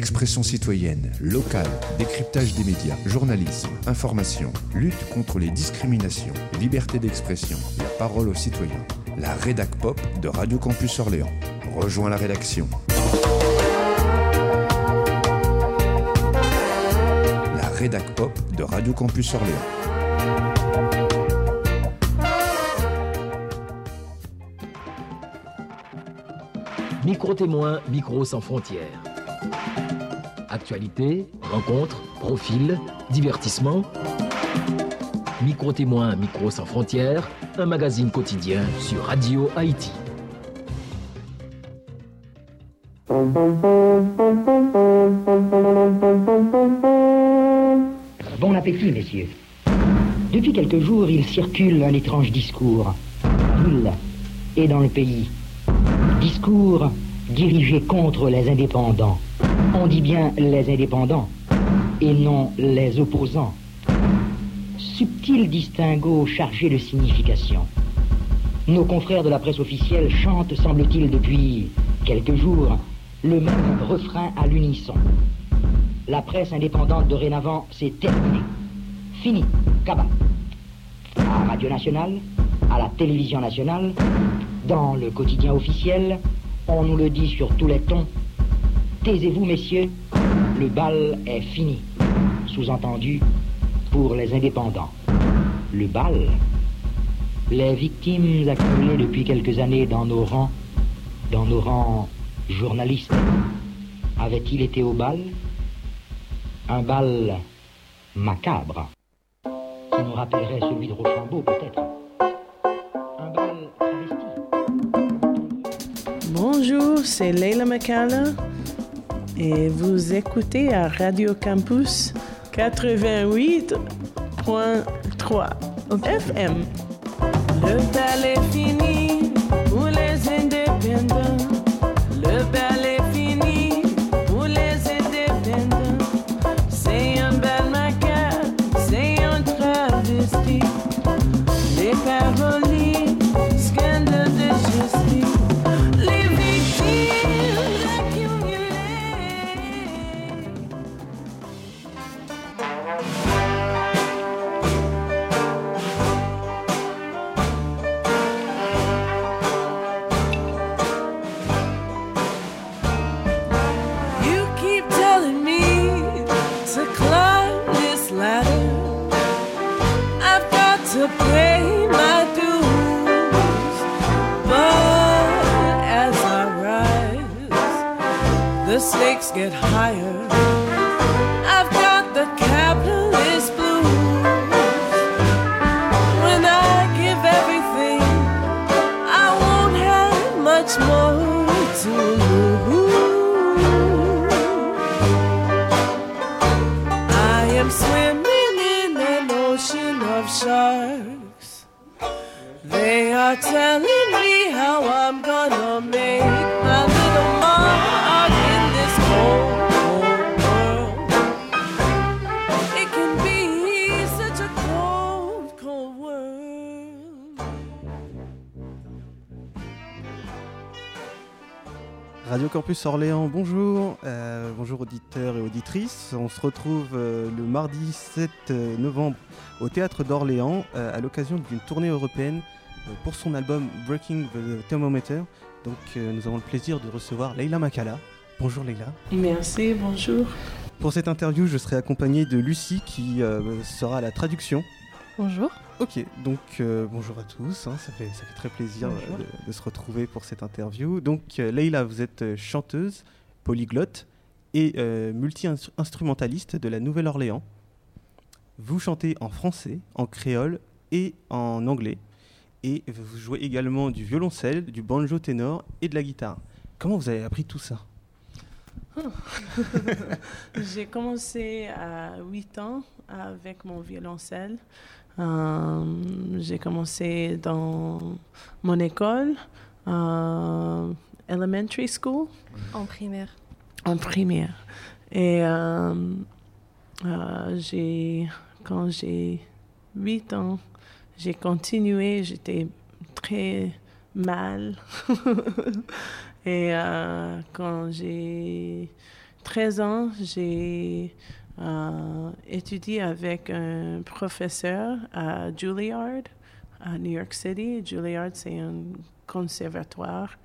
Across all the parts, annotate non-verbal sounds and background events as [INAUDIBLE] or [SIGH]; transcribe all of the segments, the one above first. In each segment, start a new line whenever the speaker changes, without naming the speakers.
Expression citoyenne, locale, décryptage des médias, journalisme, information, lutte contre les discriminations, liberté d'expression, la parole aux citoyens. La rédac pop de Radio Campus Orléans. Rejoins la rédaction. La rédac pop de Radio Campus Orléans.
Micro-témoin, micro sans frontières. Actualité, rencontres, profil, divertissement. Micro-témoin, micro sans frontières, un magazine quotidien sur Radio Haïti.
Bon appétit, messieurs. Depuis quelques jours, il circule un étrange discours. Nul et dans le pays. Discours dirigé contre les indépendants. On dit bien les indépendants et non les opposants. Subtil distinguo chargé de signification. Nos confrères de la presse officielle chantent, semble-t-il, depuis quelques jours, le même refrain à l'unisson. La presse indépendante dorénavant, c'est terminé. Fini. Cabas. À Radio Nationale, à la télévision nationale, dans le quotidien officiel, on nous le dit sur tous les tons. Taisez-vous, messieurs, le bal est fini. Sous-entendu, pour les indépendants. Le bal Les victimes accumulées depuis quelques années dans nos rangs, dans nos rangs journalistes, avaient-ils été au bal? Un bal macabre, qui nous rappellerait celui de Rochambeau peut-être. Un bal.
Bonjour, c'est Leila McCalla et vous écoutez à Radio Campus 88.3 FM. Le bal est fini
Radio Campus Orléans, bonjour. Euh, bonjour auditeurs et auditrices. On se retrouve euh, le mardi 7 novembre au Théâtre d'Orléans euh, à l'occasion d'une tournée européenne euh, pour son album Breaking the Thermometer. Donc euh, nous avons le plaisir de recevoir Leila Makala. Bonjour Leila.
Merci, bonjour.
Pour cette interview, je serai accompagné de Lucie qui euh, sera à la traduction.
Bonjour.
Ok, donc euh, bonjour à tous, hein, ça, fait, ça fait très plaisir euh, de, de se retrouver pour cette interview. Donc euh, Leïla, vous êtes euh, chanteuse, polyglotte et multi-instrumentaliste de la Nouvelle-Orléans. Vous chantez en français, en créole et en anglais. Et vous jouez également du violoncelle, du banjo ténor et de la guitare. Comment vous avez appris tout ça? [LAUGHS]
J'ai commencé à 8 ans avec mon violoncelle. Euh, J'ai commencé dans mon école, euh, elementary school,
En primaire.
en primaire. Et euh, j'ai, quand j'ai 8 ans, j'ai continué, j'étais très mal. [LAUGHS] Et euh, quand j'ai 13 ans, j'ai euh, étudié avec un professeur à Juilliard, à New York City. Juilliard, c'est un conservatoire.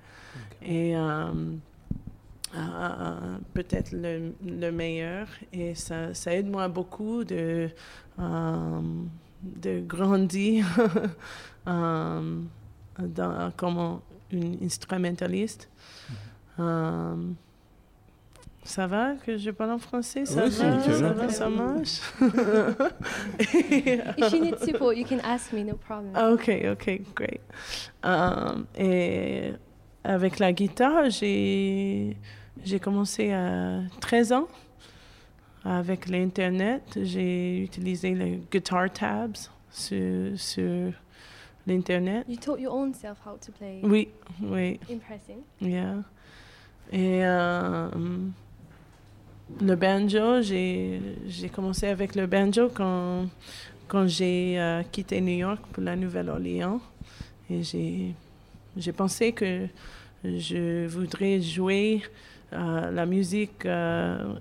Et euh, euh, peut-être le, le, meilleur. Et ça, ça aide moi beaucoup de, euh, de grandir [LAUGHS] dans, comme une instrumentaliste. Mm-hmm. Ça va que je parle en français Ça
oui,
va, ça va, ça marche.
If you need [LAUGHS] support, you can ask me, no problem.
Ok, ok, great. Um, et avec la guitare, j'ai j'ai commencé à 13 ans. Avec l'Internet, j'ai utilisé les guitar tabs sur, sur l'Internet.
You taught your own self how to play.
Oui, oui.
Impressive.
Yeah. Et euh, le banjo, j'ai commencé avec le banjo quand, quand j'ai euh, quitté New York pour la Nouvelle-Orléans. Et j'ai pensé que je voudrais jouer euh, la musique euh,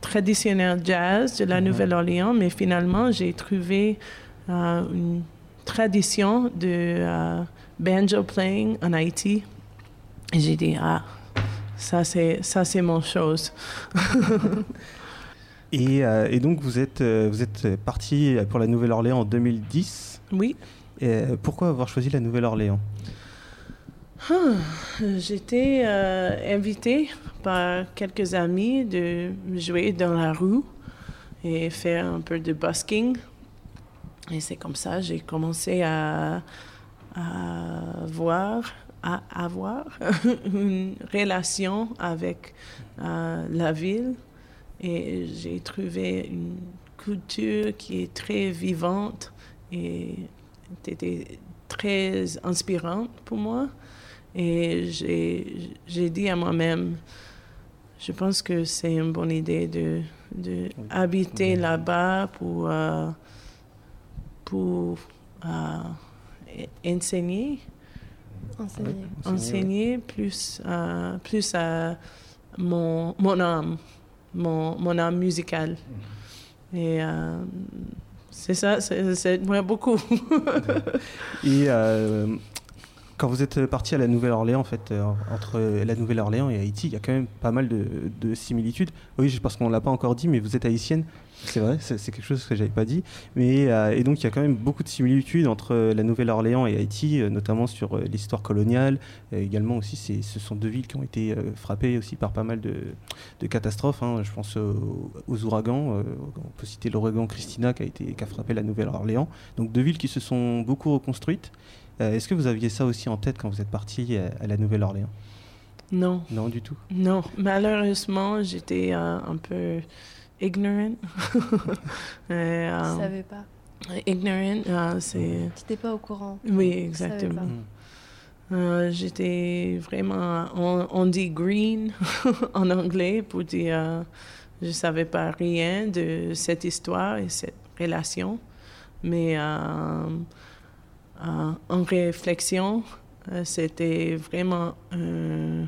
traditionnelle jazz de la
Mhm.
Nouvelle-Orléans, mais finalement, j'ai trouvé une tradition de banjo playing en Haïti. Et j'ai dit, ah, ça c'est, ça c'est mon chose. [LAUGHS]
Et, euh, et donc vous êtes, euh, vous êtes parti pour la Nouvelle-Orléans en 2010.
Oui.
Et, euh, pourquoi avoir choisi la Nouvelle-Orléans?
J'étais euh, invitée par quelques amis de jouer dans la rue et faire un peu de busking. Et c'est comme ça j'ai commencé à, à voir, à avoir [LAUGHS] une relation avec euh, la ville. Et j'ai trouvé une culture qui est très vivante et était très inspirante pour moi. Et j'ai dit à moi-même, je pense que c'est une bonne idée de, de habiter là-bas pour, euh, pour euh, enseigner,
Enseigner.
enseigner plus, euh, plus à mon, mon âme, mon, mon âme musicale. Et euh, c'est ça, c'est c'est moi beaucoup.
Et euh, quand vous êtes parti à la Nouvelle-Orléans, en fait, euh, entre la Nouvelle-Orléans et Haïti, il y a quand même pas mal de, de similitudes. Oui, parce qu'on ne l'a pas encore dit, mais vous êtes haïtienne. C'est vrai, c'est quelque chose que j'avais pas dit. Mais, euh, et donc, il y a quand même beaucoup de similitudes entre la Nouvelle-Orléans et Haïti, euh, notamment sur l'histoire coloniale. Également aussi, ce sont deux villes qui ont été frappées aussi par pas mal de, catastrophes. hein. Je pense aux, ouragans. on peut citer l'ouragan Christina qui a frappé la Nouvelle-Orléans. Donc, deux villes qui se sont beaucoup reconstruites. Euh, Est-ce que vous aviez ça aussi en tête quand vous êtes parti à, à la Nouvelle-Orléans?
Non.
Non, du tout?
Non, malheureusement, j'étais euh, un peu ignorant. Et, [LAUGHS] euh,
Je savais pas.
ignorant, euh, c'est...
Tu n'étais pas au courant.
Oui, exactement. Euh, j'étais vraiment... On, on dit green [LAUGHS] en anglais pour dire... euh, je savais pas rien de cette histoire et cette relation. Mais euh, euh, en réflexion, euh, c'était vraiment... un-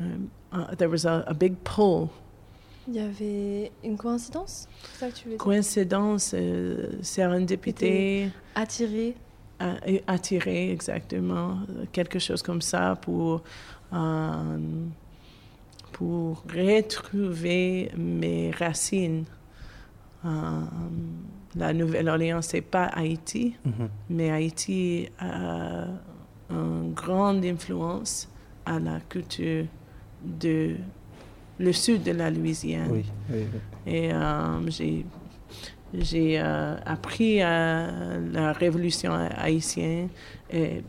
un- uh, there was a, a big pull.
Il y avait une coïncidence? C'est ça que tu veux dire?
Coïncidence, euh, sérendipité,
Attiré.
a- et attirer exactement. Euh, quelque chose comme ça pour euh, pour retrouver mes racines. Euh, la Nouvelle-Orléans, c'est pas Haïti,
Mhm.
mais Haïti a une grande influence à la culture de le sud de la Louisiane.
Oui, oui, oui.
Et euh, j'ai, j'ai euh, appris à la révolution haïtienne et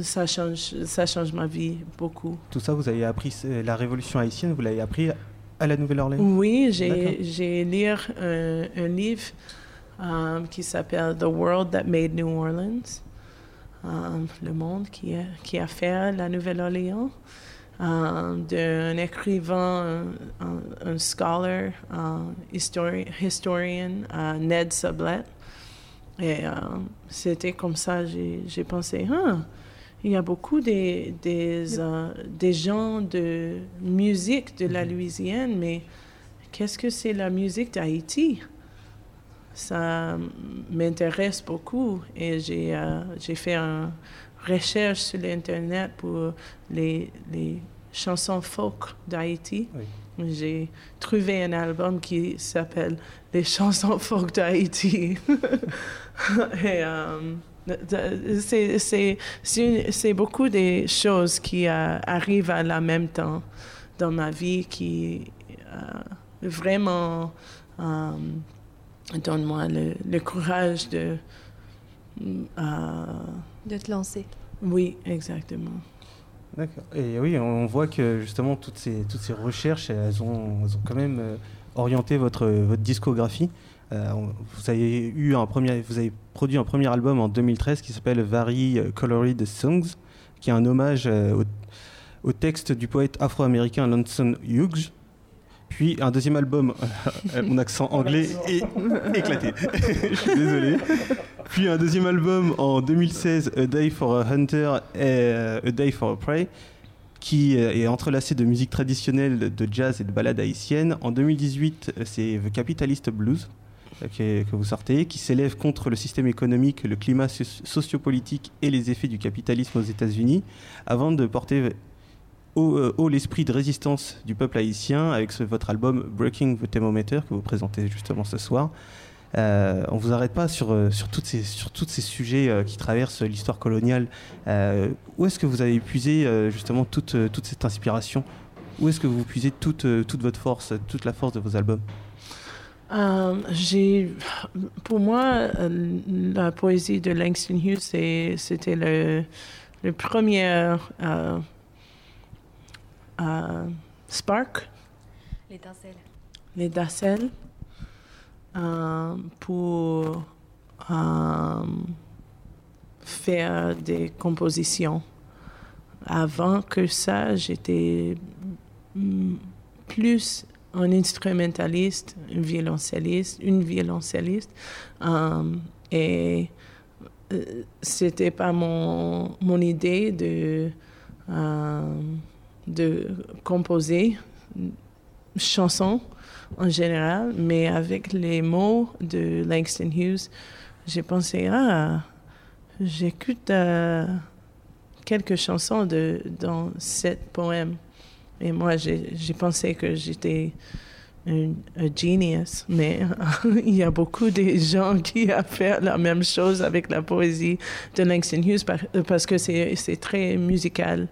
ça change, ça change ma vie beaucoup.
Tout ça, vous avez appris la révolution haïtienne, vous l'avez appris à la Nouvelle-Orléans?
Oui, j'ai, j'ai lu un, un livre euh, qui s'appelle The World That Made New Orleans, euh, le monde qui a, qui a fait la Nouvelle-Orléans, euh, d'un écrivain, un, un- scholar, un histori- historian, euh, Ned Sublette. Et c'était comme ça, j'ai, j'ai pensé, ah, il y a beaucoup des, des, euh, des gens de musique de la Louisiane, mais qu'est-ce que c'est la musique d'Haïti? Ça m'intéresse beaucoup et j'ai euh, j'ai fait une recherche sur l'Internet pour les, les chansons folk d'Haïti. J'ai trouvé un album qui s'appelle Les chansons folk d'Haïti. [LAUGHS] et euh, c'est- c'est c'est une- c'est beaucoup des choses qui euh, arrivent à la même temps dans ma vie qui euh, vraiment euh, donnent moi le, le courage de... euh,
De te lancer.
oui, exactement.
D'accord. Et oui, on voit que justement toutes ces, toutes ces recherches, elles ont, elles ont quand même euh, orienté votre, votre discographie. Euh, vous avez eu un premier, vous avez produit un premier album en 2013 qui s'appelle Very Colored Songs, qui est un hommage euh, au, au texte du poète afro-américain Langston Hughes. Puis un deuxième album, euh, mon accent anglais est éclaté. [LAUGHS] Je suis désolé. Puis un deuxième album en 2016, A Day for a Hunter et euh, A Day for a Prey, qui euh, est entrelacé de musique traditionnelle, de jazz et de ballades haïtiennes. En 2018, euh, c'est The Capitalist Blues euh, que, vous sortez, qui s'élève contre le système économique, le climat soci- sociopolitique et les effets du capitalisme aux États-Unis, avant de porter euh, haut l'esprit de résistance du peuple haïtien avec votre album Breaking the Thermometer que vous présentez justement ce soir. Euh, on vous arrête pas sur, euh, sur, toutes ces, sur tous ces sujets euh, qui traversent l'histoire coloniale. Où est-ce que vous avez puisé justement toute, toute cette inspiration? Où est-ce que vous puisez toute, toute votre force, toute la force de vos albums?
J'ai, pour moi, la poésie de Langston Hughes, c'était le, le premier euh, spark,
L'étincelle.
l'étincelle, euh, pour euh, faire des compositions. Avant que ça, j'étais mm, plus un instrumentaliste, un violoncelliste, une violoncelliste. Euh, et euh, c'était pas mon, mon idée de, euh, de composer une chanson en général, mais avec les mots de Langston Hughes, j'ai pensé, ah, j'écoute euh, quelques chansons de, dans cet poème. Et moi, j'ai pensé que j'étais un, genius, mais [LAUGHS] il y a beaucoup de gens qui ont fait la même chose avec la poésie de Langston Hughes par- parce que c'est très musical,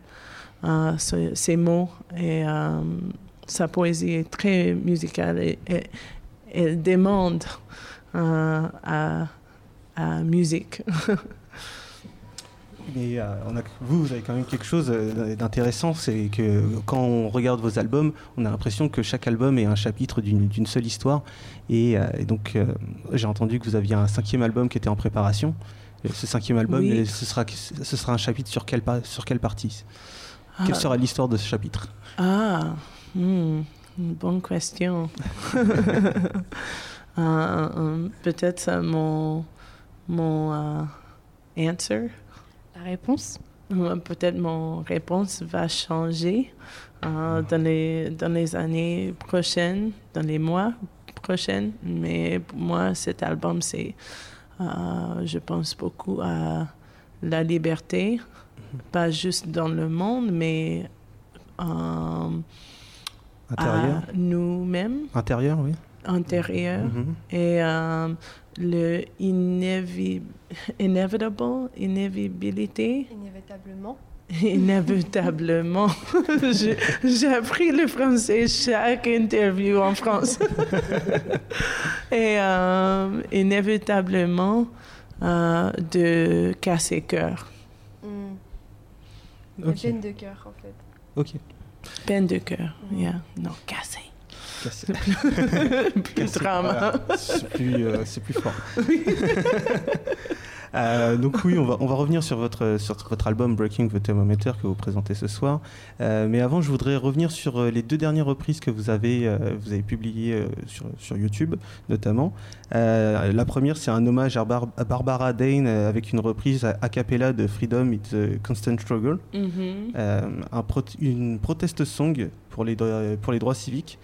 euh, ce- ces mots. Et euh, sa poésie est très musicale et, et- elle demande euh, à, à musique. [LAUGHS]
Mais euh, on a, vous, vous avez quand même quelque chose d'intéressant, c'est que quand on regarde vos albums, on a l'impression que chaque album est un chapitre d'une seule histoire. Et, et donc, j'ai entendu que vous aviez un cinquième album qui était en préparation. Ce cinquième album,
Oui.
ce, sera, ce sera un chapitre sur quelle, pa- sur quelle partie? Quelle
Ah.
sera l'histoire de ce chapitre
Ah, hmm, une bonne question. [LAUGHS] Euh, Peut-être euh, mon, mon euh, answer,
La réponse?
Euh, peut-être mon réponse va changer euh, dans, les, dans les années prochaines, dans les mois prochains. Mais pour moi, cet album, c'est, je pense beaucoup à la liberté, pas juste dans le monde, mais euh,
Intérieur
à nous-mêmes,
Intérieur, oui.
intérieur,
Mhm.
et euh, le inévi- inevitable, inévitabilité,
Inévitablement.
inévitablement. [LAUGHS] J'ai- J'ai appris le français chaque interview en France. [LAUGHS] et euh, inévitablement euh, de casser cœur.
Hmm. La
Ok.
peine de cœur, en fait.
Ok.
Peine de cœur. Yeah. Non, casser.
Cassé.
Plus
Cassé,
drama.
voilà. C'est plus, euh, c'est plus fort. [LAUGHS] Euh, donc oui, on va, on va revenir sur votre, sur votre album Breaking the Thermometer que vous présentez ce soir. Euh, mais avant, je voudrais revenir sur euh, les deux dernières reprises que vous avez, euh, vous avez publiées sur, sur YouTube, notamment. La première, c'est un hommage à, Bar- à Barbara Dane avec une reprise a, a cappella de Freedom It's a Constant Struggle. Un pro- une protest song pour les, pour les droits civiques.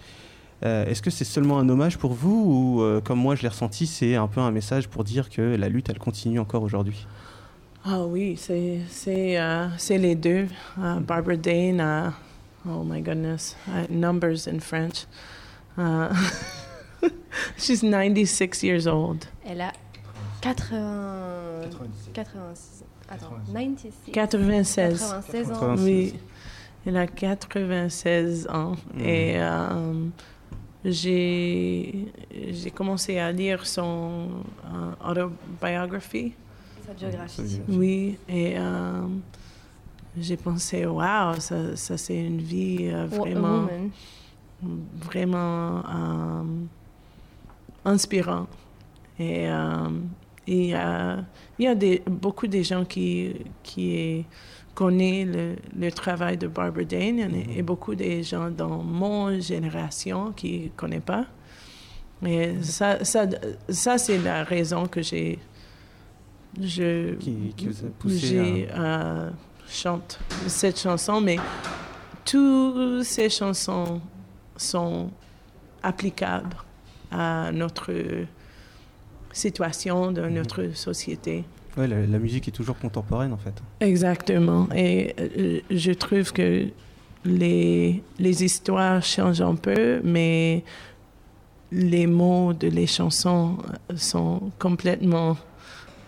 Euh, Est-ce que c'est seulement un hommage pour vous ou, euh, comme moi je l'ai ressenti, c'est un peu un message pour dire que la lutte, elle continue encore aujourd'hui?
Ah oui, c'est euh, les deux. Uh, Barbara Dane, uh, oh my goodness, uh, numbers in French. Uh, [LAUGHS] she's 96 years old.
Elle a 80... 86... Attends, 96.
96.
96 ans.
96.
Oui, elle a 96 ans.
Mhm.
Et euh, j'ai j'ai commencé à lire son euh, autobiographie.
Sa biographie.
Oui, et euh, j'ai pensé, waouh, ça, ça c'est une vie euh, vraiment, vraiment euh, inspirant. Et euh, il y a, il y a des, beaucoup de gens qui, qui connaissent le, le travail de Barbara Dane et,
Mhm.
et beaucoup de gens dans mon génération qui ne connaissent pas. Et ça, ça, ça c'est la raison que j'ai... Je,
qui, qui vous a poussé
j'ai euh, chante cette chanson, mais toutes ces chansons sont applicables à notre situation, de
Mhm.
notre société.
Ouais, la, la musique est toujours contemporaine en fait.
Exactement. Et euh, je trouve que les, les histoires changent un peu, mais les mots de les chansons sont complètement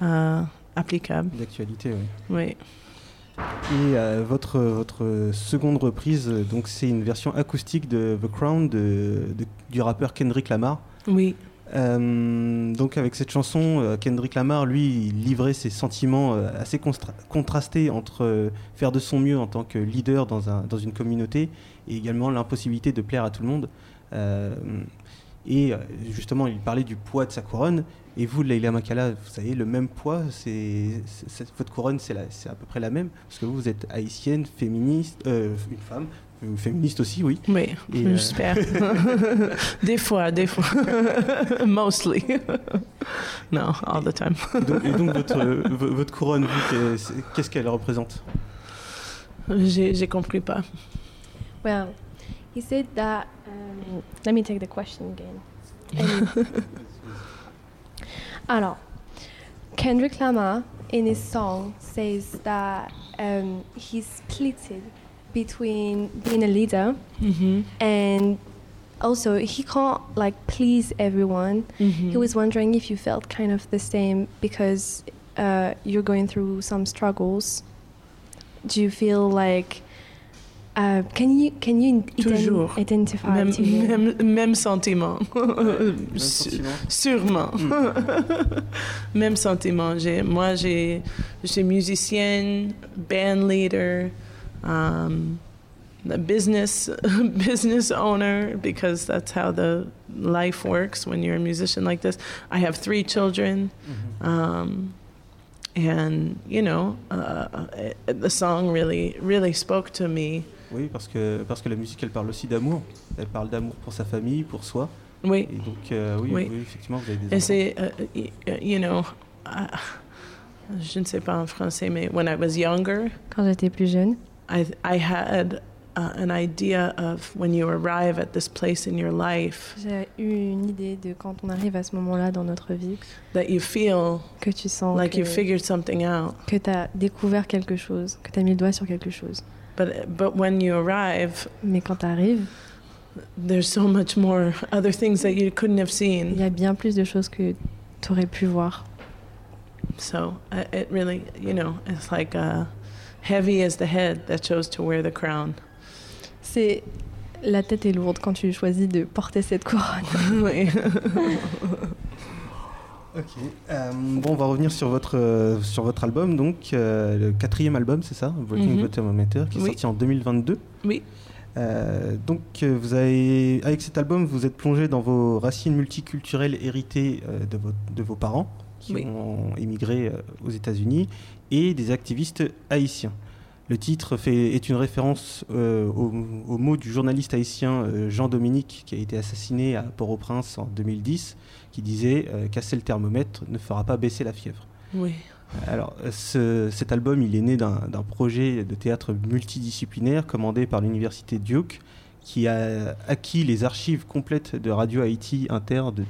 euh, applicables.
D'actualité, oui.
Oui.
Et euh, votre, votre seconde reprise, euh, donc c'est une version acoustique de The Crown de, de- du rappeur Kendrick Lamar.
Oui.
Euh, donc avec cette chanson, euh, Kendrick Lamar, lui, il livrait ses sentiments euh, assez contrastés entre faire de son mieux en tant que leader dans, un, dans une communauté et également l'impossibilité de plaire à tout le monde. Et justement, il parlait du poids de sa couronne. Et vous, Leila Makala, vous savez, le même poids, votre couronne, c'est, à peu près la même, parce que vous, vous êtes haïtienne, féministe, une femme, féministe aussi, oui.
Oui,
euh,
j'espère. [LAUGHS] [LAUGHS] des fois, des fois. [LAUGHS] Mostly. no, all the time.
Et donc, et donc votre, euh, votre couronne, qu'est-ce qu'elle représente?
J'ai compris pas.
Well, he said that. Um, let me take the question again. Alors, Kendrick Lamar in his song says that um, he's splitted between being a leader
Mhm,
and also he can't like please everyone.
mhm.
He was wondering if you felt kind of the same because uh, you're going through some struggles. Do you feel like uh, can you can you ident-
Toujours.
identify
même,
to
même, même sentiment. [LAUGHS]
Même sentiment
Sûrement. [LAUGHS] Même sentiment. J'ai, moi, j'ai, je suis musicienne, band leader, um, a business [LAUGHS] business owner because that's how the life works when you're a musician like this. I have three children, um, and you know, uh, it- the song really really spoke to me.
Oui, parce que, parce que la musique, elle parle aussi d'amour. Elle parle d'amour pour sa famille, pour soi.
Oui.
Et donc, euh, oui,
Oui.
oui, effectivement, vous avez des
Et
enfants.
c'est, y- you know, uh, je ne sais pas en français, mais when I was younger,
Quand j'étais plus jeune,
I, I had uh, an idea of when you arrive at this place in your life
j'ai eu une idée de quand on arrive à ce moment-là dans notre vie,
that you feel
que tu sens
like you figured something out.
que tu as découvert quelque chose, que tu as mis le doigt sur quelque chose.
But, but when you arrive,
Mais quand tu arrives,
there's so much more other things that you couldn't have
il
seen.
y a bien plus de choses que tu aurais pu voir.
So it really, you know, it's like uh, heavy as the head that chose to wear the crown.
C'est la tête est lourde quand tu choisis de porter cette couronne. [LAUGHS]
Oui. [LAUGHS]
Ok. Euh, bon, on va revenir sur votre, euh, sur votre album, donc euh, le quatrième album, c'est ça, Breaking
Mhm.
the Thermometer, qui est
Oui.
sorti en 2022.
Oui.
Euh, donc, vous avez, avec cet album, vous êtes plongé dans vos racines multiculturelles héritées euh, de, vos, de vos parents, qui
Oui.
ont émigré euh, aux États-Unis et des activistes haïtiens. Le titre fait, est une référence euh, au, au mot du journaliste haïtien euh, Jean-Dominique qui a été assassiné à Port-au-Prince en 2010, qui disait euh, Casser le thermomètre ne fera pas baisser la fièvre.
Oui.
Alors, ce- cet album, il est né d'un d'un projet de théâtre multidisciplinaire commandé par l'université Duke, qui a acquis les archives complètes de Radio Haïti Inter de-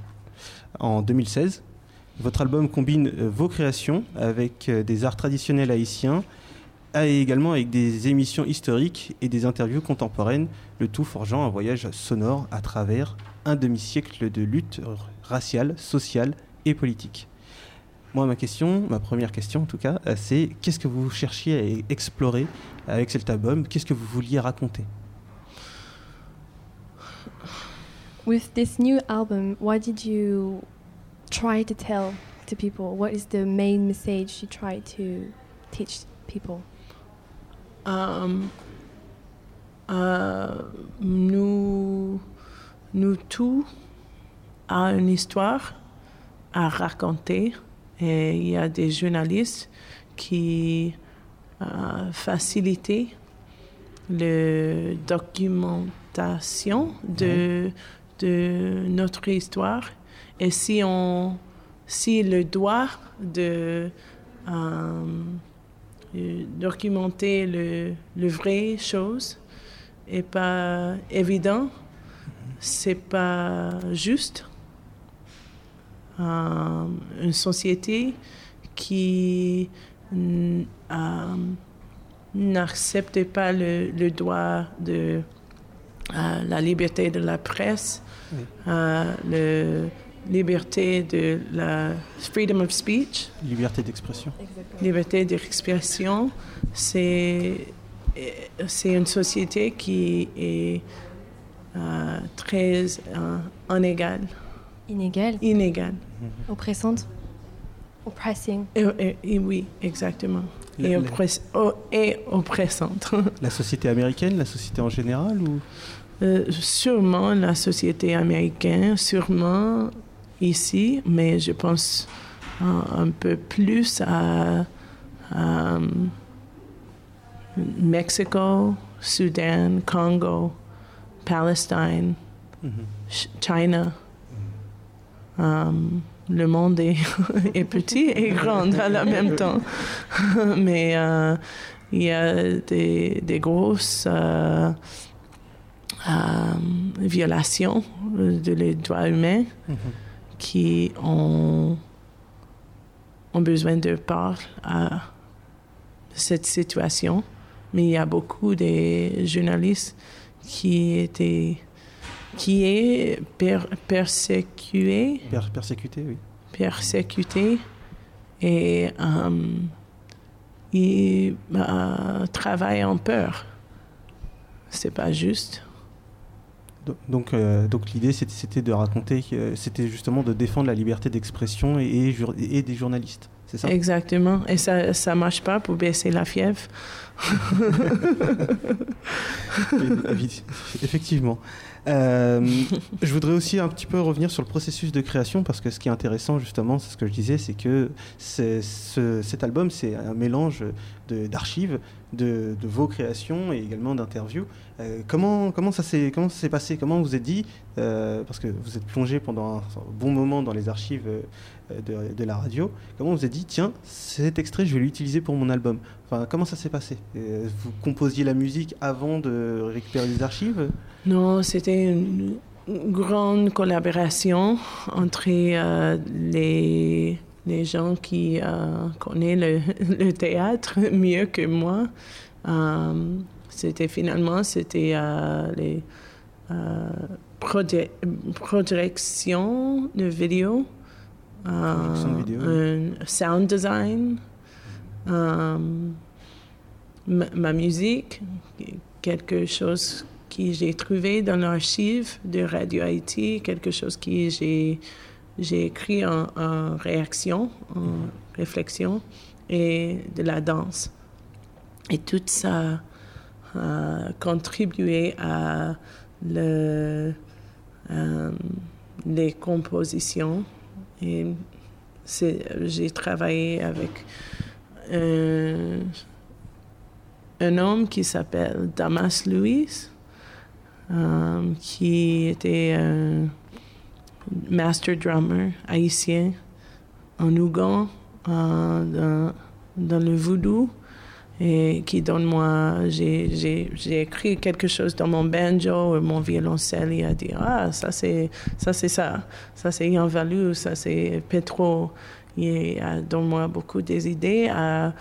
en 2016. Votre album combine euh, vos créations avec euh, des arts traditionnels haïtiens et également avec des émissions historiques et des interviews contemporaines, le tout forgeant un voyage sonore à travers un demi-siècle de lutte raciale, sociale et politique. Moi, ma question, ma première question en tout cas, euh, c'est qu'est-ce que vous cherchiez à explorer avec cet album? Qu'est-ce que vous vouliez raconter?
With this new album, what did try to tell to people? What is the main message you try to teach people?
Euh, euh, nous, nous tous a une histoire à raconter et il y a des journalistes qui euh, facilitent la documentation de, de notre histoire et si on si le droit de euh, euh, documenter le, le vrai chose est pas évident, c'est pas juste. Euh, une société qui euh, n'accepte pas le, le droit de euh, la liberté de la presse,
Oui.
le liberté de la freedom of speech,
Liberté d'expression.
liberté d'expression, c'est c'est une société qui est euh, très euh, inégale,
Inégal,
inégale.
oppressante, oppressing.
Et, et- et oui, exactement.
La-
Et,
la-
oh, et oppressante. [LAUGHS]
La société américaine, la société en général ou?
Euh, sûrement la société américaine, sûrement ici, mais je pense euh, un peu plus à, à, Mexico, Soudan, Congo, Palestine, Ch- China. Euh, le monde est, [LAUGHS] est petit et [LAUGHS] grand à la même temps. [LAUGHS] Mais euh, il y a des, des grosses euh, euh, violations de les droits humains qui ont, ont besoin de parler à cette situation. Mais il y a beaucoup de journalistes qui étaient qui est per- persécuté,
per- persécutés, oui.
persécuté et euh, ils euh, travaillent en peur. C'est pas juste.
Do- Donc, euh, donc l'idée c'était- de raconter, c'était justement de défendre la liberté d'expression et, et jour- et des journalistes, c'est ça?
Exactement. Et ça ça marche pas pour baisser la fièvre. [LAUGHS]
Effectivement. Euh, je voudrais aussi un petit peu revenir sur le processus de création parce que ce qui est intéressant justement, c'est ce que je disais, c'est que ce- cet album c'est un mélange d'archives, de, vos créations et également d'interviews. Euh, comment comment ça s'est passé? Comment vous êtes dit euh, parce que vous êtes plongé pendant un bon moment dans les archives euh, de, la radio. Comment vous êtes dit tiens cet extrait je vais l'utiliser pour mon album? Enfin comment ça s'est passé? Euh, Vous composiez la musique avant de récupérer les archives?
Non, c'était une grande collaboration entre les, les gens qui euh, connaissent le, [LAUGHS] le théâtre mieux que moi. Euh, c'était finalement c'était euh, les euh, proje- projections de vidéo, euh,
Projection de vidéo.
un sound design, euh, ma, ma musique, quelque chose que j'ai trouvé dans l'archive de Radio Haïti, quelque chose que j'ai j'ai écrit en, réaction, en réflexion, et de la danse. Et tout ça a contribué à euh, les compositions. Et j'ai travaillé avec un, un homme qui s'appelle Damas Louis, euh, qui était un master drummer haïtien en Ougan, dans, le voodoo et qui donne moi, j'ai, écrit quelque chose dans mon banjo et mon violoncelle, il a dit, ah, ça c'est ça, c'est ça, ça c'est Yann Valu, ça c'est Petro. Il a donné moi beaucoup des idées à,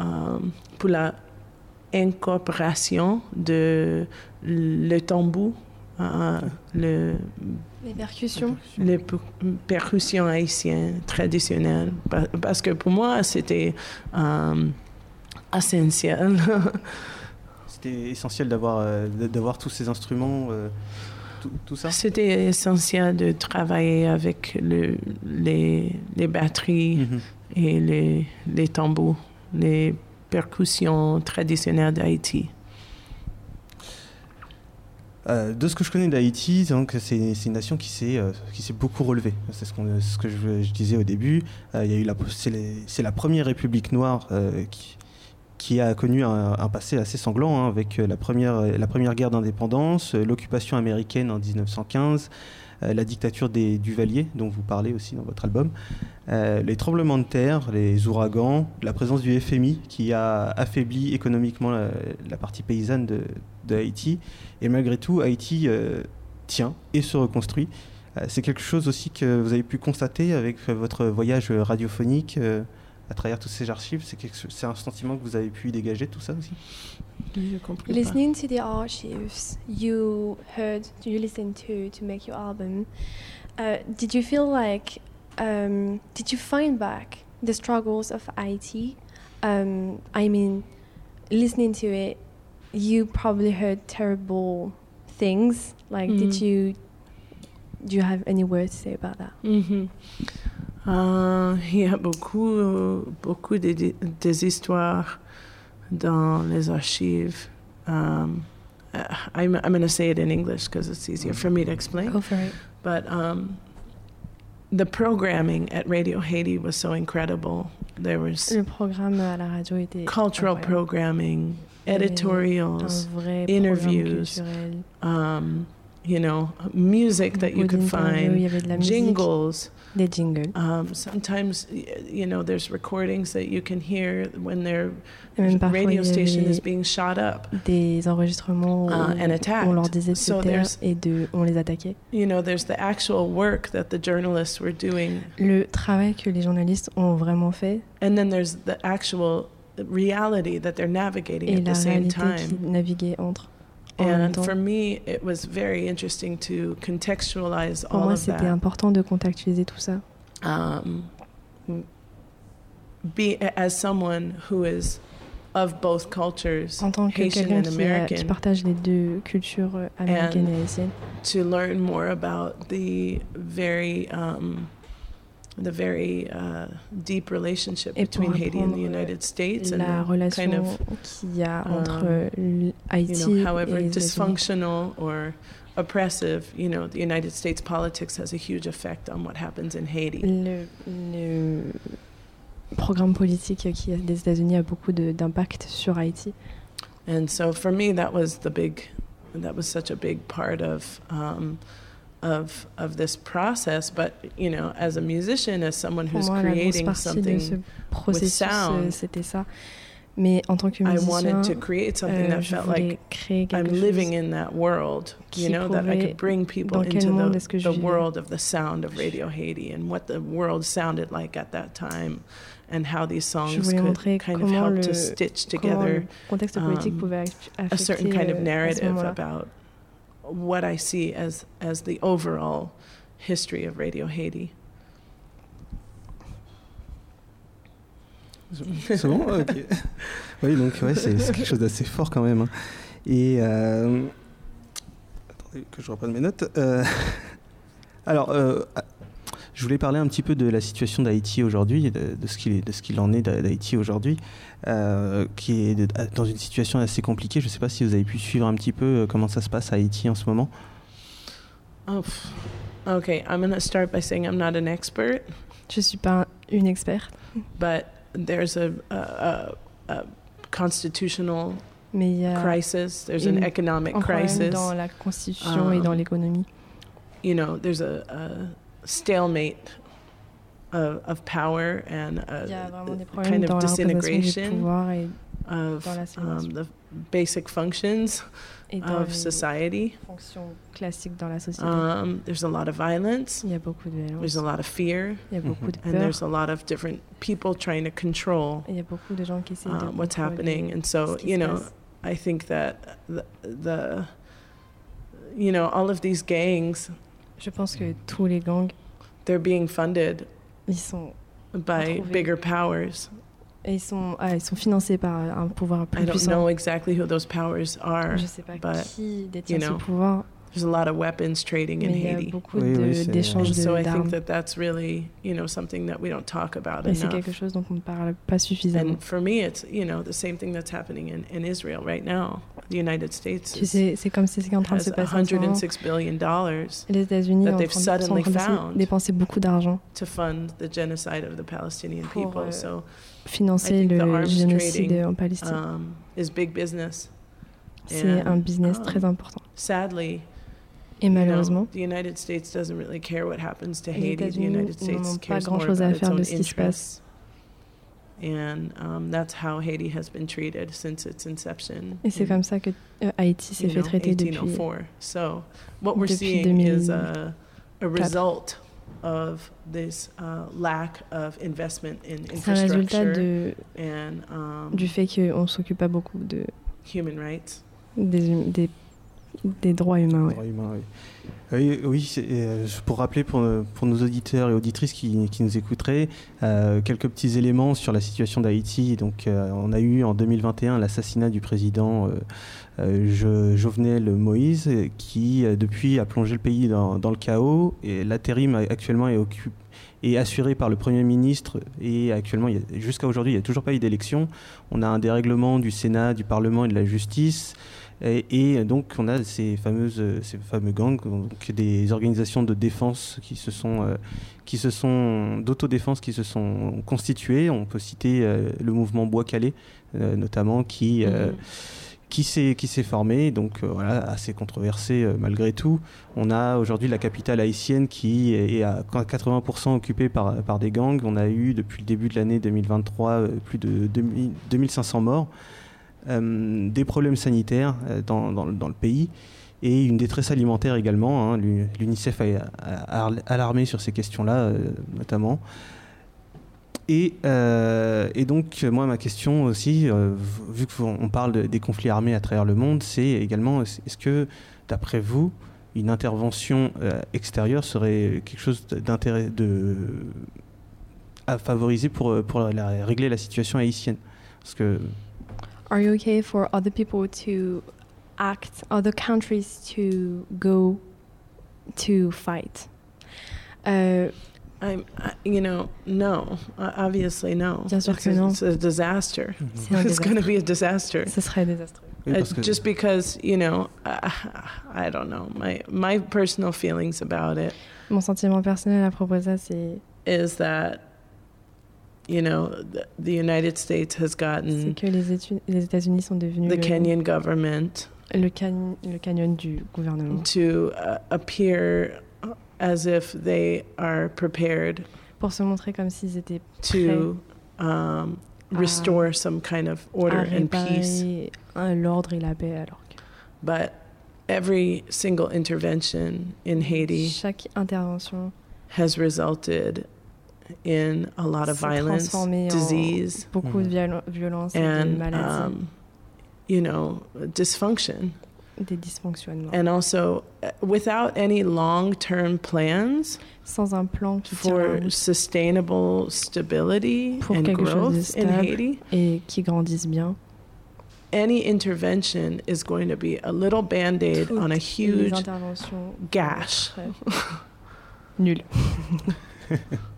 euh, pour la incorporation de le tambour, le,
Les percussions.
les per- percussions haïtiennes traditionnelles. Pa- Parce que pour moi, c'était euh, essentiel. [LAUGHS]
C'était essentiel d'avoir euh, d'avoir tous ces instruments, euh, tout, tout ça?
C'était essentiel de travailler avec le, les, les batteries
Mhm.
et les, les tambours, les percussions traditionnelles d'Haïti.
Euh, de ce que je connais d'Haïti, c'est une nation qui s'est euh, qui s'est beaucoup relevée. C'est ce, que je, disais au début. Euh, c'est la première république noire qui a connu un, passé assez sanglant hein, avec la première la première guerre d'indépendance, l'occupation américaine en 1915. Euh, La dictature des Duvaliers, dont vous parlez aussi dans votre album, euh, les tremblements de terre, les ouragans, la présence du FMI qui a affaibli économiquement la, la partie paysanne de, de Haïti. Et malgré tout, Haïti euh, tient et se reconstruit. Euh, C'est quelque chose aussi que vous avez pu constater avec euh, votre voyage radiophonique euh, à travers toutes ces archives. C'est quelque chose- c'est un sentiment que vous avez pu dégager, tout ça aussi?
Listening to the archives you heard, you listened to to make your album, uh, did you feel like, um, did you find back the struggles of IT? Um, I mean, listening to it, you probably heard terrible things. Like, did
Mhm.
you, do you have any words to say about that?
Mhm. Euh, il y a beaucoup, beaucoup de, de- des histoires dans les archives. Um, uh, I'm, I'm going to say it in English because it's easier for me to explain.
Go for it.
But um, the programming at Radio Haiti was so incredible. There was
Le programme à la radio était
cultural programming,
Il y avait
editorials, interviews, um, you know, music that you could
d'interviews, il y
find,
avait de la musique,
jingles.
des jingles.
Um, sometimes, you know, there's recordings that you can hear when their
Et même parfois, il
radio station is being shot up
des enregistrements
uh, and attacked.
on leur disait
So there's,
et de, on les attaquait.
you know, there's the actual work that the journalists were doing,
Le travail que les journalistes ont vraiment fait
and then there's the actual reality that they're navigating
et
at the same time.
qui naviguait entre
And for me, it was very interesting to contextualize
Pour
all
moi,
of
c'était
that.
important de contactualiser tout ça.
um, be as someone who is of both cultures,
En tant que
Haitian and
qui, a- qui
American,
partage les deux cultures euh, américaines et haïtiennes,
to learn more about the very um, the very uh, deep relationship
Et
between Haiti and the United States and the kind of
qu'il y a
um,
entre l-
you know however
et
dysfunctional or oppressive you know the United States politics has a huge effect on what happens in Haiti.
Le, le programme politique qui des États-Unis a beaucoup d'impact sur Haïti.
And so for me, that was the big, that was such a big part of, um, of, of this process. But you know, as a musician, as someone who's
moi,
creating
partie de ce
something,
processus,
sound,
euh, c'était ça. Mais en tant que
I wanted to create something
euh,
that felt like I'm living in that world. You know, that I could bring people into the,
est-ce que je
the world of the sound of Radio Haiti and what the world sounded like at that time, and how these songs could kind of help
le,
to stitch together
le contexte politique
um, a certain kind of
euh,
narrative about what I see as as the overall history of Radio Haiti. [LAUGHS]
C'est bon Ok. Oui, donc ouais, c'est c'est quelque chose d'assez fort quand même. hein. Et. euh, Attendez que je reprenne mes notes. Euh, [LAUGHS] Alors, euh, je voulais parler un petit peu de la situation d'Haïti aujourd'hui, de, de ce qu'il en est d'Ha- d'Haïti aujourd'hui, euh, qui est de- dans une situation assez compliquée. Je ne sais pas si vous avez pu suivre un petit peu euh, comment ça se passe à Haïti en ce moment.
Oh, okay. I'm gonna start by saying I'm not an expert,
Je suis pas une experte,
but there's a, a, a, a constitutional
mais il y a
crisis, there's an
une-
economic
un problème
crisis.
dans la constitution et dans
Um,
l'économie.
You know, there's a, a stalemate of, of power and
Il y a
a,
vraiment des
a
problèmes
kind
dans
of
la représentation du
disintegration
pouvoir et,
of
dans l'assimilation.
um, the basic functions
et dans
of
les
society.
fonctions classiques dans la société.
Um, there's a lot of violence.
il y a beaucoup de violence,
There's a lot of fear.
il y a beaucoup de
And
peur,
there's a lot of different people trying to control
et il y a beaucoup de gens qui essaient de
um, what's
contrôler
happening. And so,
ce qui
you
se
know,
passe.
I think that the, the, you know, all of these gangs,
Je pense que tous les gangs,
they're being funded
ils sont,
by
Retrouver.
bigger powers.
et ils sont, ah, ils sont financés par un pouvoir
I
plus
don't
puissant.
know exactly who those powers are.
Je sais pas
but,
qui détient
you know,
ce pouvoir,
There's a lot of weapons trading in
mais il y a
Haiti.
beaucoup
Oui,
de- d'échanges
And so
de-
I think
d'armes.
that that's really, you know, something that we don't talk about
Et c'est
enough.
quelque chose dont on ne parle pas suffisamment.
And for me, it's, you know, the same thing that's happening in, in Israel right now. The United States
Tu
is,
sais, c'est comme si c'est en train de se passer en ce moment.
106 billion dollars
Les États-Unis
that
en
they've
train de- sont en
suddenly
train de
found.
dépenser beaucoup d'argent
to fund the genocide of the Palestinian
Pour,
people.
euh,
So
financer
I think the
le
arms
génocide
trading,
en Palestine.
um, is big business.
c'est
and,
un business
um,
très important.
Sadly,
Et malheureusement,
the United States doesn't really care what happens to
Les
Haiti. The
États-Unis
United
n'ont
States
pas grand-chose à faire de ce qui se passe.
um, that's how Haiti has been treated since its inception.
et c'est comme ça que euh, Haïti s'est fait traiter depuis.
1804. So what we're
depuis
seeing is a,
2004.
a result of this uh, lack of investment in
C'est un résultat
infrastructure
de,
and um,
du fait qu'on ne s'occupe pas beaucoup de,
human rights.
des, hum- des, des droits humains.
oui. Oui, euh, pour rappeler pour, pour nos auditeurs et auditrices qui, qui nous écouteraient, euh, quelques petits éléments sur la situation d'Haïti. Donc, euh, on a eu en 2021 l'assassinat du président Jo- Jovenel Moïse, qui depuis a plongé le pays dans, dans le chaos. Et l'intérim actuellement est, occu- est assuré par le Premier ministre. Et actuellement, jusqu'à aujourd'hui, il n'y a toujours pas eu d'élection. On a un dérèglement du Sénat, du Parlement et de la justice. Et, et donc, on a ces, fameuses, ces fameux gangs, donc des organisations de défense qui se sont, euh, qui se sont d'autodéfense qui se sont constituées. On peut citer euh, le mouvement Bois Calais, euh, notamment, qui,
Mhm.
qui s'est qui s'est formé, donc euh, voilà, assez controversé euh, malgré tout. On a aujourd'hui la capitale haïtienne qui est à 80% occupée par, par des gangs. On a eu depuis le début de l'année 2023 euh, plus de 2000 2500 morts, des problèmes sanitaires euh, dans, le- pays et une détresse alimentaire également. hein. L'U- L'UNICEF a, alarmé sur ces questions-là euh, notamment. Et, euh, donc, moi, ma question aussi, euh, vu qu'on parle de- des conflits armés à travers le monde, c'est également, est-ce que, d'après vous, une intervention euh, extérieure serait quelque chose d'intérêt à favoriser pour, régler la situation haïtienne? Parce que
Are you okay for other people to act, other countries to go to fight? Euh,
I'm, I, you know, no, uh, obviously no.
Bien sûr
it's,
que
a,
non.
it's a disaster.
c'est un [LAUGHS]
It's going to be a disaster.
Ce serait désastreux.
Uh, just because, you know, uh, I don't know. My my personal feelings about it
Mon sentiment personnel à propos de ça, c'est
is that, you know, the, the United States has
c'est
gotten
que les, les États-Unis sont devenus
the
le,
Kenyan government
le, can- le canyon du gouvernement
to uh, appear as if they are prepared
pour se montrer comme s'ils étaient prêts.
to um, restore some kind of order and peace.
l'ordre et la paix alors que
But every single intervention in Haiti
chaque intervention
has resulted in a lot of violence, disease,
beaucoup de
Mhm.
viol- violence de
and
maladies,
um, you know dysfunction,
des dysfonctionnements.
and also uh, without any long-term plans
Sans un plan qui
for sustainable stability
Pour
and growth in. Haiti,
et qui grandissent bien,
any intervention is going to be a little band-aid
toutes
on a huge gash. [LAUGHS]
nul. [LAUGHS]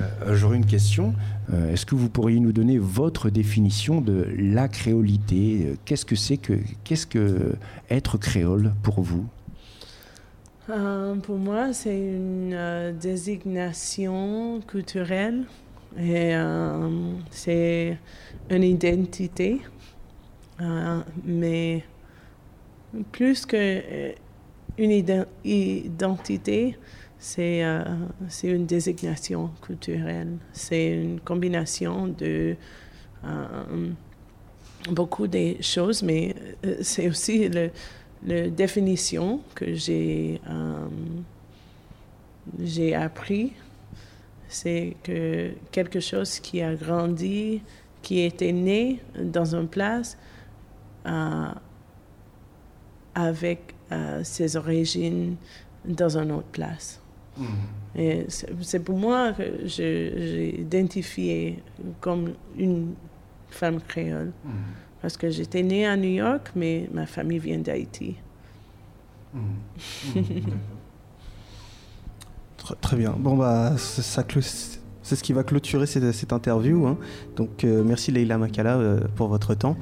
Euh, J'aurais une question. Euh, Est-ce que vous pourriez nous donner votre définition de la créolité? Qu'est-ce que c'est que qu'est-ce que être créole pour vous?
Euh, pour moi, c'est une euh, désignation culturelle Et c'est une identité, mais plus que une ident- identité, c'est euh, une désignation culturelle. C'est une combination de euh, beaucoup de choses, mais euh, c'est aussi le, la définition que j'ai euh, j'ai appris. C'est que quelque chose qui a grandi, qui était né dans une place avec ses origines dans une autre place. Et c'est pour moi que j'ai identifié comme une femme créole. Parce que j'étais née à New York, mais ma famille vient d'Haïti. [LAUGHS]
Tr- Très bien. Bon, bah, ça c'est ce qui va clôturer cette, cette interview. hein. Donc, euh, merci Leila Makala euh, pour votre temps.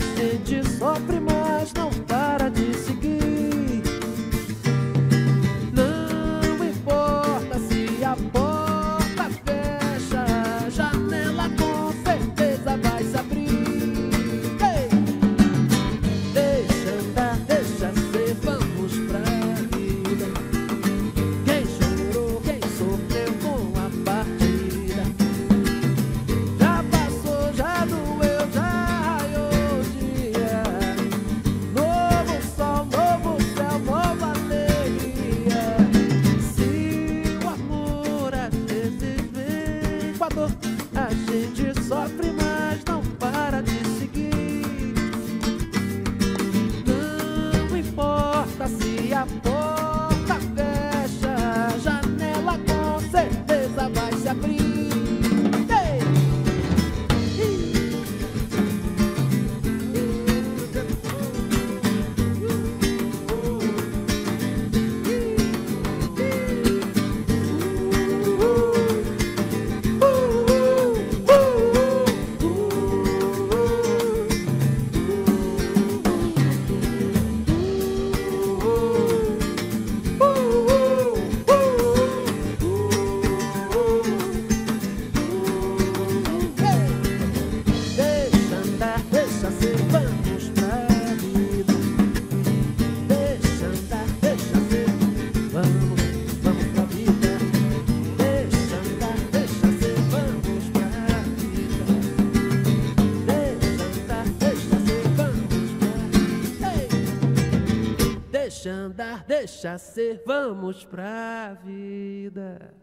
cheia de. Deixa ser, vamos pra vida.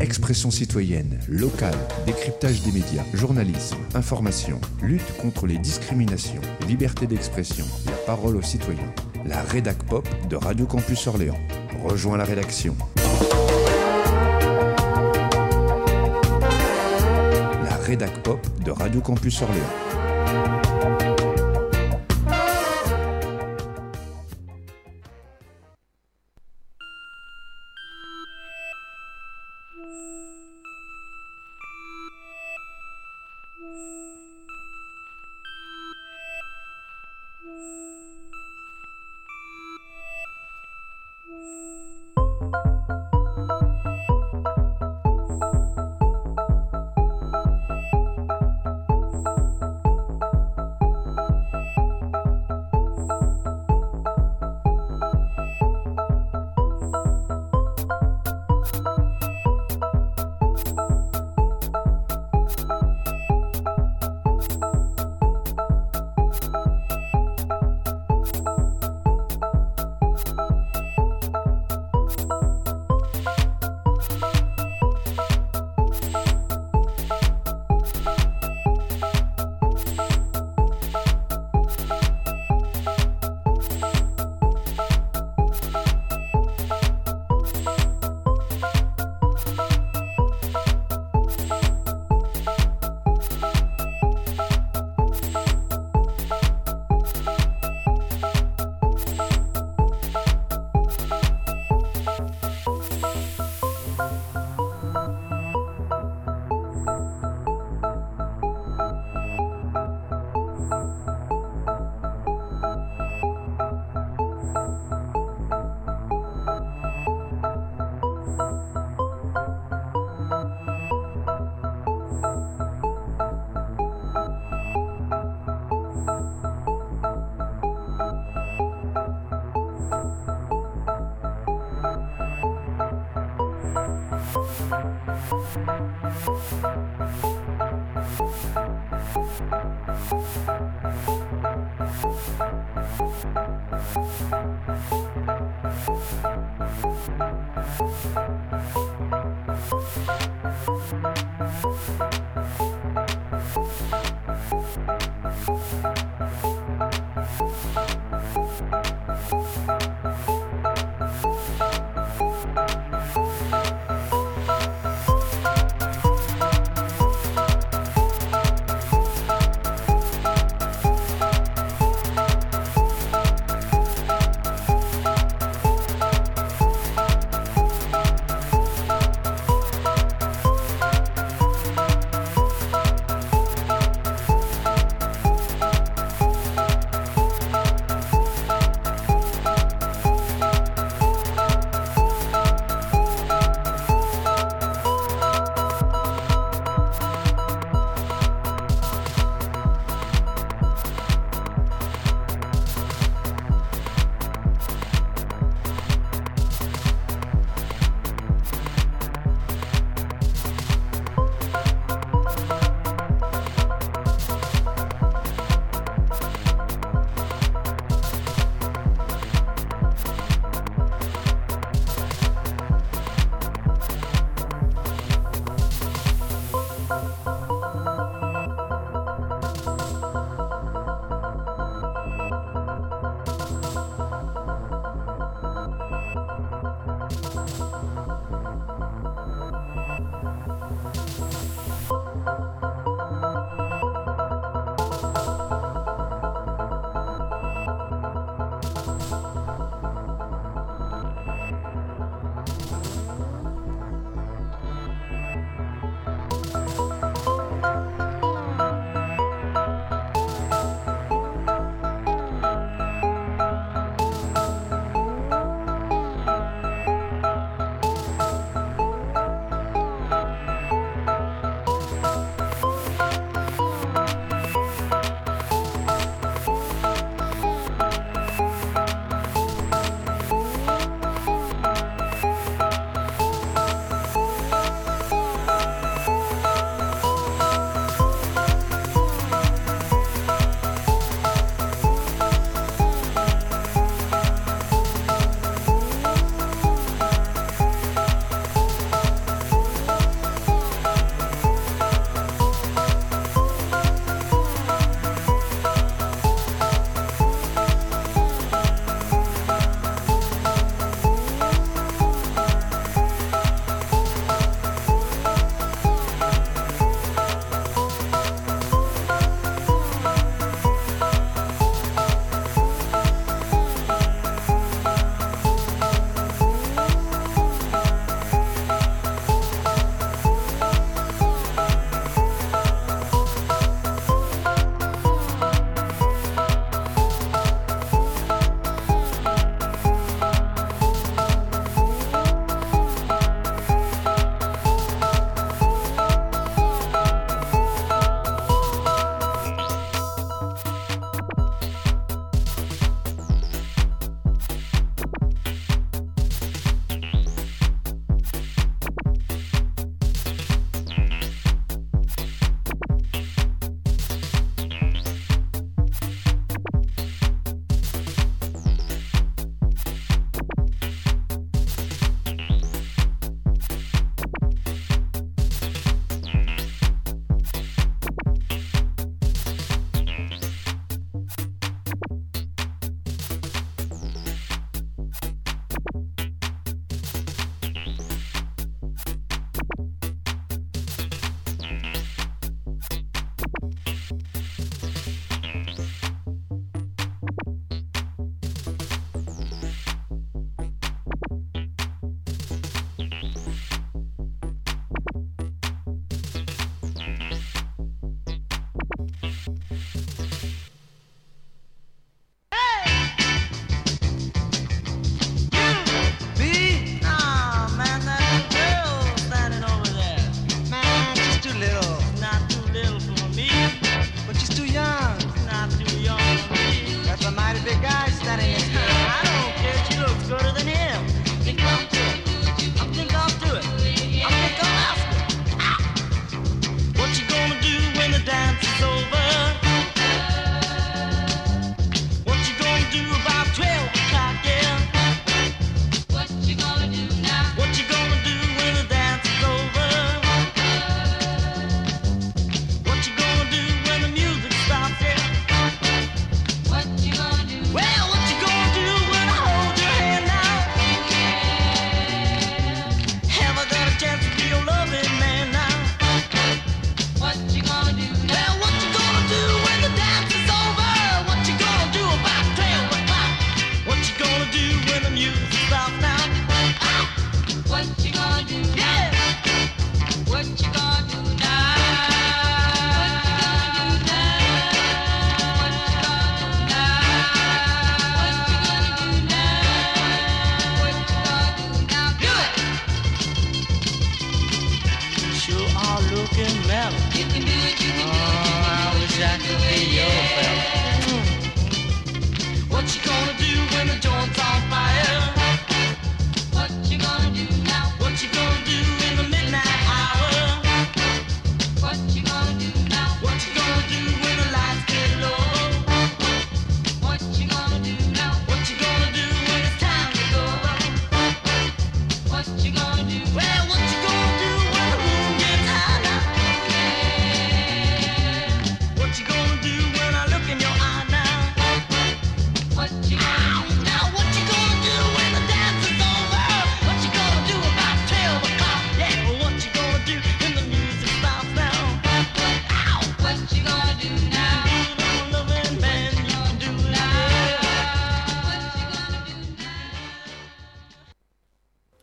Expression citoyenne, locale, décryptage des médias, journalisme, information, lutte contre les discriminations, liberté d'expression, la parole aux citoyens. La rédac pop de Radio Campus Orléans. Rejoins la rédaction. La rédac pop de Radio Campus Orléans.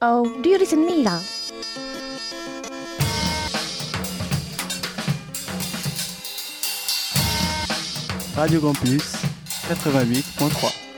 Oh, do you
listen me now?
Radio Campus 88.3.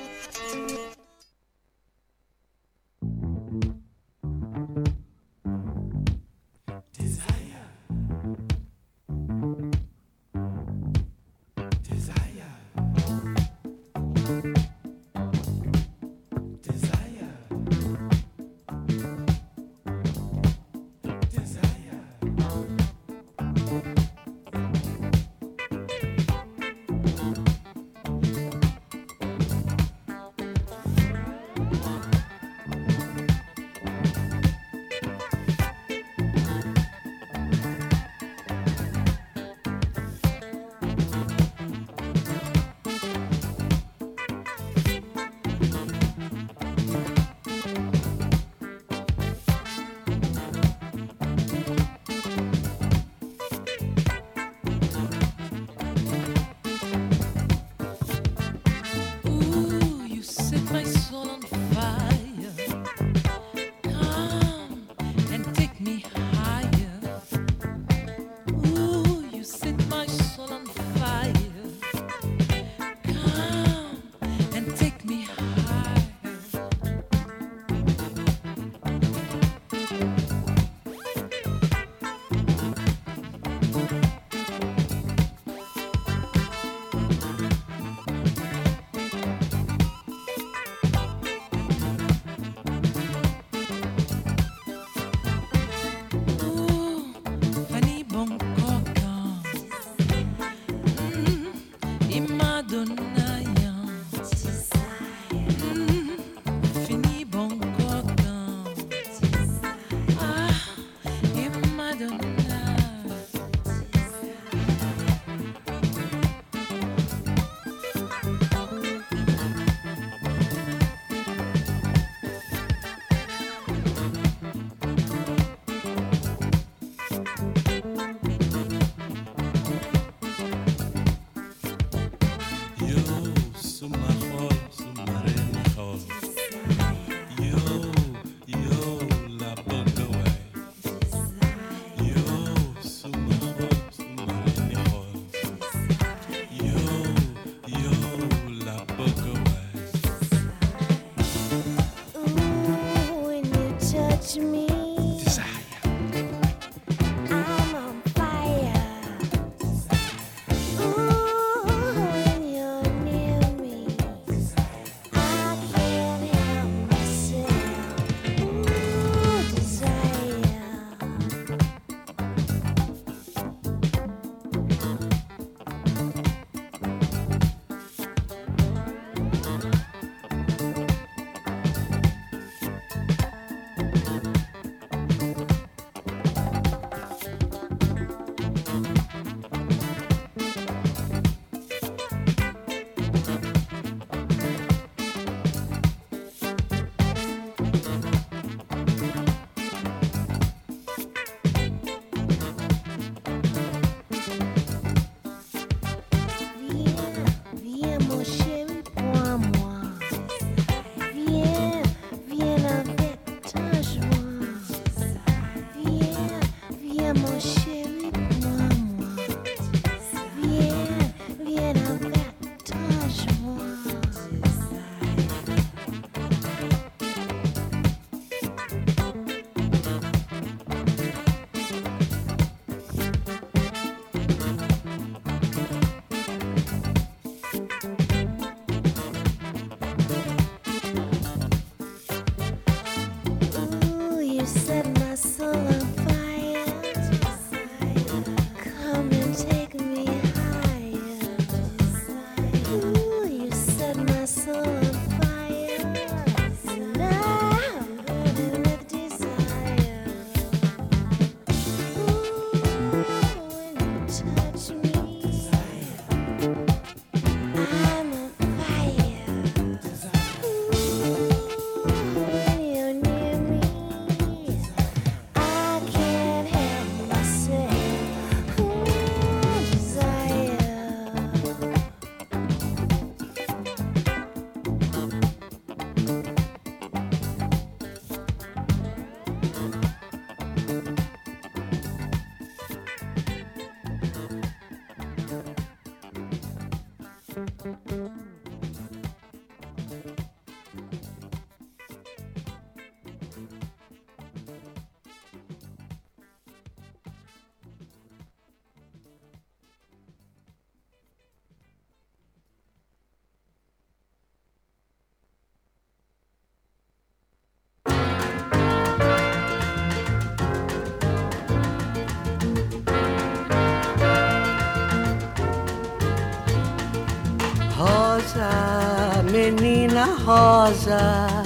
menina rosa,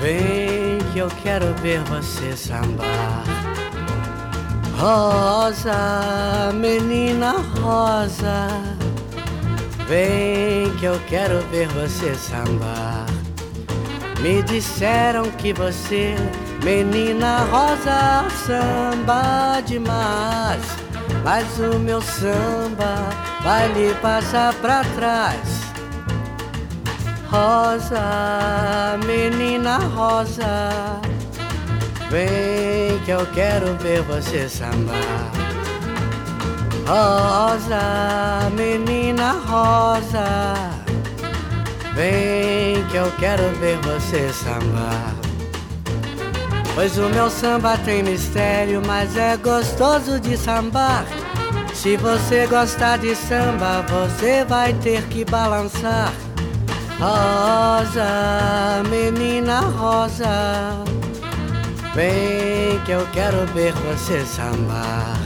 vem que eu quero ver você sambar. Rosa, menina rosa, vem que eu quero ver você sambar. Me disseram que você, menina rosa, samba demais. Mas o meu samba vai lhe passar pra trás. Rosa, menina rosa, vem que eu quero ver você sambar. Rosa, menina rosa, vem que eu quero ver você sambar. Pois o meu samba tem mistério, mas é gostoso de sambar. Se você gostar de samba, você vai ter que balançar. Rosa, menina rosa, vem que eu quero ver você sambar.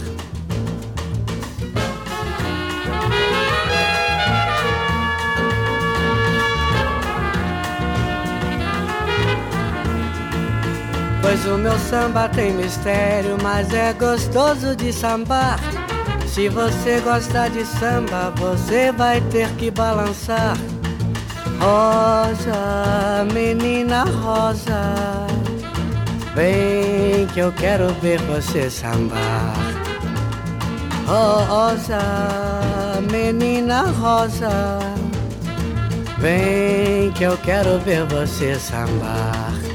Pois o meu samba tem mistério, mas é gostoso de sambar. Se você gostar de samba, você vai ter que balançar. Rosa, menina rosa, vem que eu quero ver você sambar. Rosa, menina rosa, vem que eu quero ver você sambar.